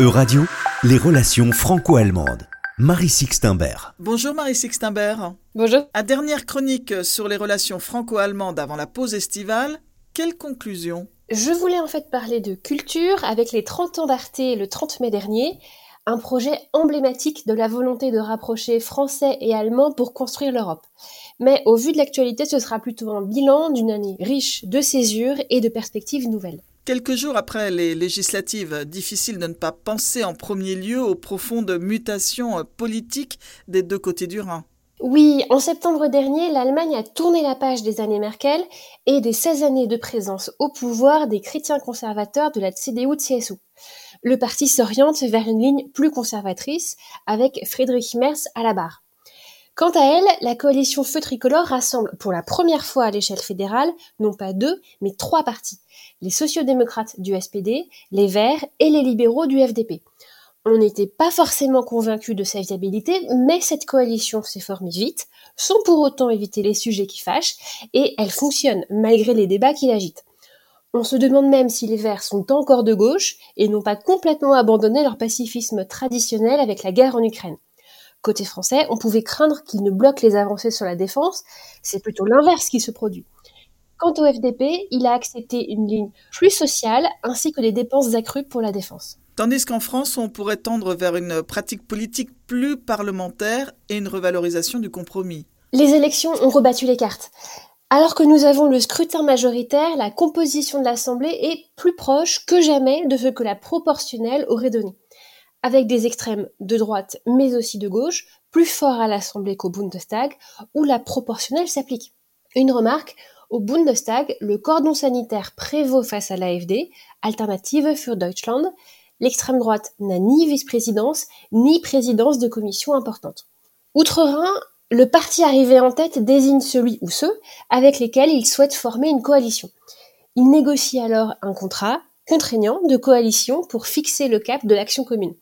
E-Radio, les relations franco-allemandes. Marie Sixtimbert. Bonjour Marie Sixtimbert. Bonjour. À dernière chronique sur les relations franco-allemandes avant la pause estivale, quelle conclusion? Je voulais en fait parler de culture avec les 30 ans d'Arte le 30 mai dernier, un projet emblématique de la volonté de rapprocher français et allemands pour construire l'Europe. Mais au vu de l'actualité, ce sera plutôt un bilan d'une année riche de césures et de perspectives nouvelles. Quelques jours après les législatives, difficile de ne pas penser en premier lieu aux profondes mutations politiques des deux côtés du Rhin. Oui, en septembre dernier, l'Allemagne a tourné la page des années Merkel et des 16 années de présence au pouvoir des chrétiens conservateurs de la CDU-CSU. Le parti s'oriente vers une ligne plus conservatrice avec Friedrich Merz à la barre. Quant à elle, la coalition Feu Tricolore rassemble pour la première fois à l'échelle fédérale non pas deux, mais trois partis. Les sociodémocrates du SPD, les Verts et les libéraux du FDP. On n'était pas forcément convaincu de sa viabilité, mais cette coalition s'est formée vite, sans pour autant éviter les sujets qui fâchent, et elle fonctionne malgré les débats qui l'agitent. On se demande même si les Verts sont encore de gauche et n'ont pas complètement abandonné leur pacifisme traditionnel avec la guerre en Ukraine. Côté français, on pouvait craindre qu'il ne bloque les avancées sur la défense, c'est plutôt l'inverse qui se produit. Quant au FDP, il a accepté une ligne plus sociale ainsi que des dépenses accrues pour la défense. Tandis qu'en France, on pourrait tendre vers une pratique politique plus parlementaire et une revalorisation du compromis. Les élections ont rebattu les cartes. Alors que nous avons le scrutin majoritaire, la composition de l'Assemblée est plus proche que jamais de ce que la proportionnelle aurait donné avec des extrêmes de droite mais aussi de gauche, plus forts à l'Assemblée qu'au Bundestag, où la proportionnelle s'applique. Une remarque, au Bundestag, le cordon sanitaire prévaut face à l'AFD, Alternative für Deutschland. L'extrême droite n'a ni vice-présidence, ni présidence de commission importante. Outre-Rhin, le parti arrivé en tête désigne celui ou ceux avec lesquels il souhaite former une coalition. Il négocie alors un contrat contraignant de coalition pour fixer le cap de l'action commune.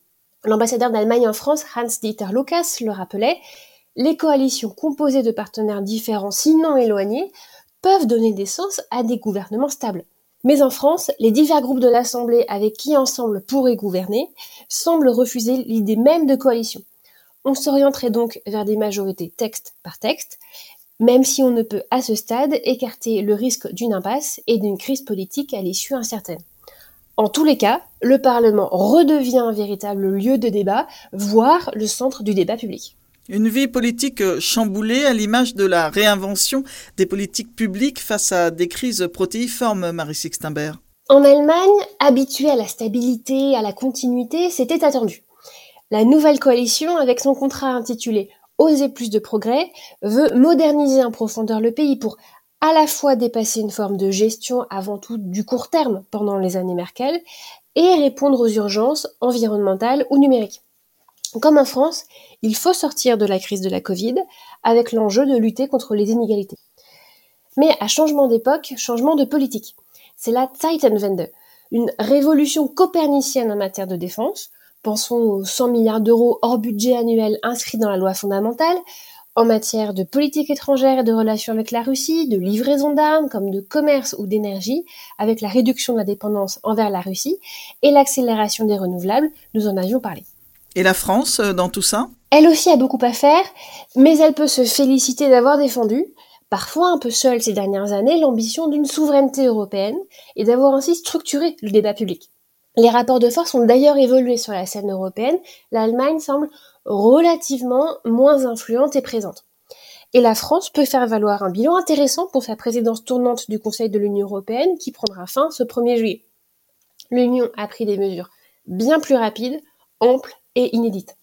L'ambassadeur d'Allemagne en France, Hans-Dieter Lucas, le rappelait, les coalitions composées de partenaires différents, sinon éloignés, peuvent donner des sens à des gouvernements stables. Mais en France, les divers groupes de l'Assemblée avec qui ensemble pourraient gouverner semblent refuser l'idée même de coalition. On s'orienterait donc vers des majorités texte par texte, même si on ne peut à ce stade écarter le risque d'une impasse et d'une crise politique à l'issue incertaine. En tous les cas, le Parlement redevient un véritable lieu de débat, voire le centre du débat public. Une vie politique chamboulée à l'image de la réinvention des politiques publiques face à des crises protéiformes, Marie Sixtimbert. En Allemagne, habituée à la stabilité, à la continuité, c'était attendu. La nouvelle coalition, avec son contrat intitulé Oser plus de progrès, veut moderniser en profondeur le pays pour à la fois dépasser une forme de gestion avant tout du court terme pendant les années Merkel et répondre aux urgences environnementales ou numériques. Comme en France, il faut sortir de la crise de la Covid avec l'enjeu de lutter contre les inégalités. Mais à changement d'époque, changement de politique. C'est la Zeitenwende, une révolution copernicienne en matière de défense. Pensons aux 100 milliards d'euros hors budget annuel inscrits dans la loi fondamentale, en matière de politique étrangère et de relations avec la Russie, de livraison d'armes comme de commerce ou d'énergie, avec la réduction de la dépendance envers la Russie et l'accélération des renouvelables, nous en avions parlé. Et la France euh, dans tout ça? Elle aussi a beaucoup à faire, mais elle peut se féliciter d'avoir défendu, parfois un peu seule ces dernières années, l'ambition d'une souveraineté européenne et d'avoir ainsi structuré le débat public. Les rapports de force ont d'ailleurs évolué sur la scène européenne. L'Allemagne semble relativement moins influente et présente. Et la France peut faire valoir un bilan intéressant pour sa présidence tournante du Conseil de l'Union européenne qui prendra fin ce 1er juillet. L'Union a pris des mesures bien plus rapides, amples et inédites.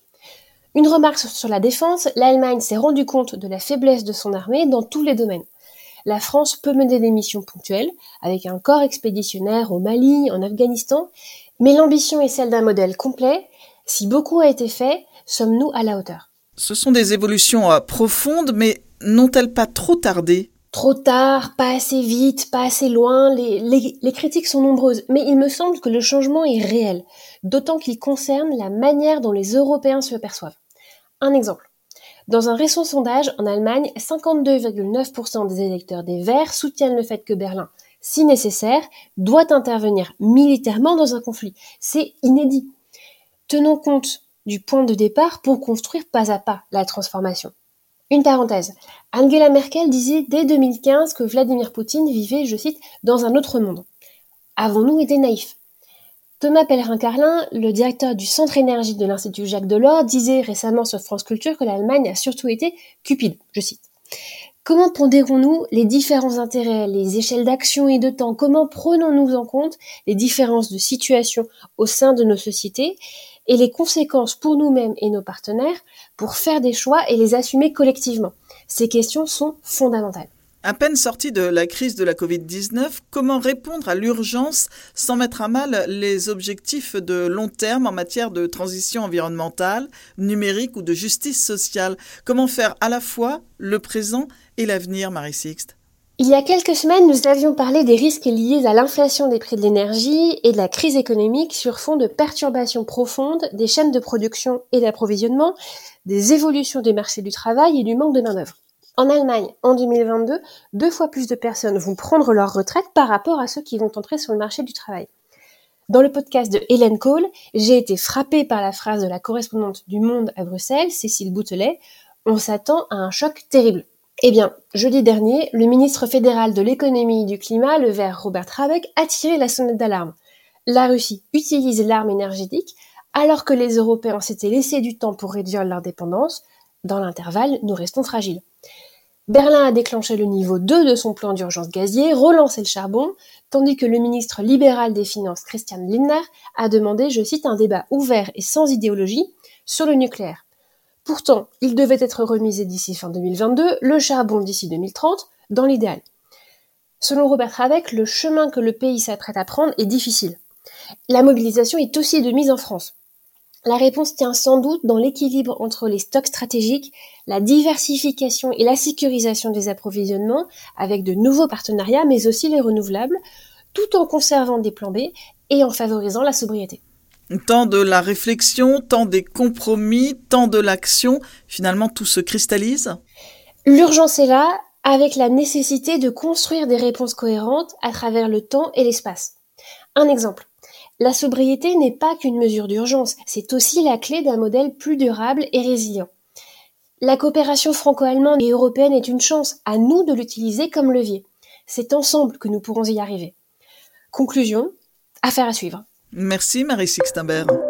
Une remarque sur la défense, l'Allemagne s'est rendu compte de la faiblesse de son armée dans tous les domaines. La France peut mener des missions ponctuelles, avec un corps expéditionnaire au Mali, en Afghanistan, mais l'ambition est celle d'un modèle complet. Si beaucoup a été fait, sommes-nous à la hauteur? Ce sont des évolutions euh, profondes, mais n'ont-elles pas trop tardé? Trop tard, pas assez vite, pas assez loin, les, les, critiques sont nombreuses, mais il me semble que le changement est réel, d'autant qu'il concerne la manière dont les Européens se perçoivent. Un exemple. Dans un récent sondage en Allemagne, 52,9% des électeurs des Verts soutiennent le fait que Berlin, si nécessaire, doit intervenir militairement dans un conflit. C'est inédit. Tenons compte du point de départ pour construire pas à pas la transformation. Une parenthèse. Angela Merkel disait dès 2015 que Vladimir Poutine vivait, je cite, dans un autre monde. Avons-nous été naïfs? Thomas Pellerin-Carlin, le directeur du Centre Énergie de l'Institut Jacques Delors, disait récemment sur France Culture que l'Allemagne a surtout été cupide, je cite. Comment pondérons-nous les différents intérêts, les échelles d'action et de temps? Comment prenons-nous en compte les différences de situation au sein de nos sociétés? Et les conséquences pour nous-mêmes et nos partenaires pour faire des choix et les assumer collectivement. Ces questions sont fondamentales. À peine sorti de la crise de la Covid-19, comment répondre à l'urgence sans mettre à mal les objectifs de long terme en matière de transition environnementale, numérique ou de justice sociale? Comment faire à la fois le présent et l'avenir, Marie Sixte il y a quelques semaines, nous avions parlé des risques liés à l'inflation des prix de l'énergie et de la crise économique sur fond de perturbations profondes des chaînes de production et d'approvisionnement, des évolutions des marchés du travail et du manque de main-d'œuvre. En Allemagne, en 2022, deux fois plus de personnes vont prendre leur retraite par rapport à ceux qui vont entrer sur le marché du travail. Dans le podcast de Hélène Cole, j'ai été frappée par la phrase de la correspondante du Monde à Bruxelles, Cécile Boutelet, on s'attend à un choc terrible. Eh bien, jeudi dernier, le ministre fédéral de l'économie et du climat, le vert Robert Habeck, a tiré la sonnette d'alarme. La Russie utilise l'arme énergétique alors que les Européens s'étaient laissé du temps pour réduire leur dépendance. Dans l'intervalle, nous restons fragiles. Berlin a déclenché le niveau 2 de son plan d'urgence gazier, relancé le charbon, tandis que le ministre libéral des Finances, Christian Lindner, a demandé, je cite, un débat ouvert et sans idéologie sur le nucléaire. Pourtant, il devait être remisé d'ici fin 2022, le charbon d'ici 2030, dans l'idéal. Selon Robert Habeck, le chemin que le pays s'apprête à prendre est difficile. La mobilisation est aussi de mise en France. La réponse tient sans doute dans l'équilibre entre les stocks stratégiques, la diversification et la sécurisation des approvisionnements avec de nouveaux partenariats, mais aussi les renouvelables, tout en conservant des plans B et en favorisant la sobriété. Tant de la réflexion, tant des compromis, tant de l'action, finalement tout se cristallise? L'urgence est là, avec la nécessité de construire des réponses cohérentes à travers le temps et l'espace. Un exemple. La sobriété n'est pas qu'une mesure d'urgence, c'est aussi la clé d'un modèle plus durable et résilient. La coopération franco-allemande et européenne est une chance, à nous de l'utiliser comme levier. C'est ensemble que nous pourrons y arriver. Conclusion, affaire à suivre. Merci Marie Sixtimbert.